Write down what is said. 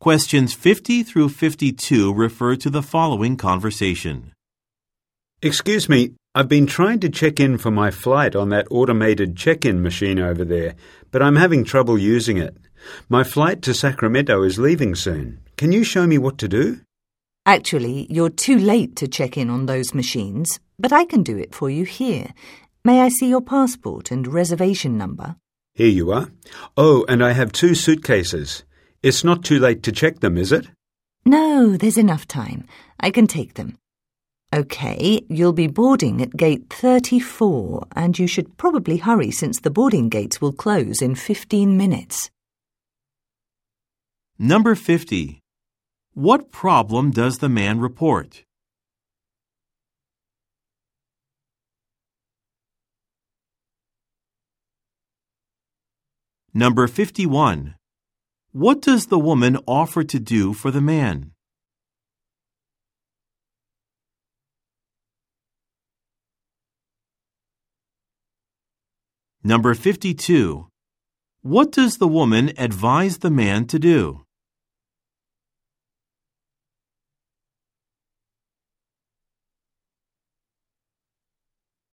Questions 50 through 52 refer to the following conversation. Excuse me, I've been trying to check in for my flight on that automated check in machine over there, but I'm having trouble using it. My flight to Sacramento is leaving soon. Can you show me what to do? Actually, you're too late to check in on those machines, but I can do it for you here. May I see your passport and reservation number? Here you are. Oh, and I have two suitcases. It's not too late to check them, is it? No, there's enough time. I can take them. OK, you'll be boarding at gate 34, and you should probably hurry since the boarding gates will close in 15 minutes. Number 50. What problem does the man report? Number 51. What does the woman offer to do for the man? Number 52. What does the woman advise the man to do?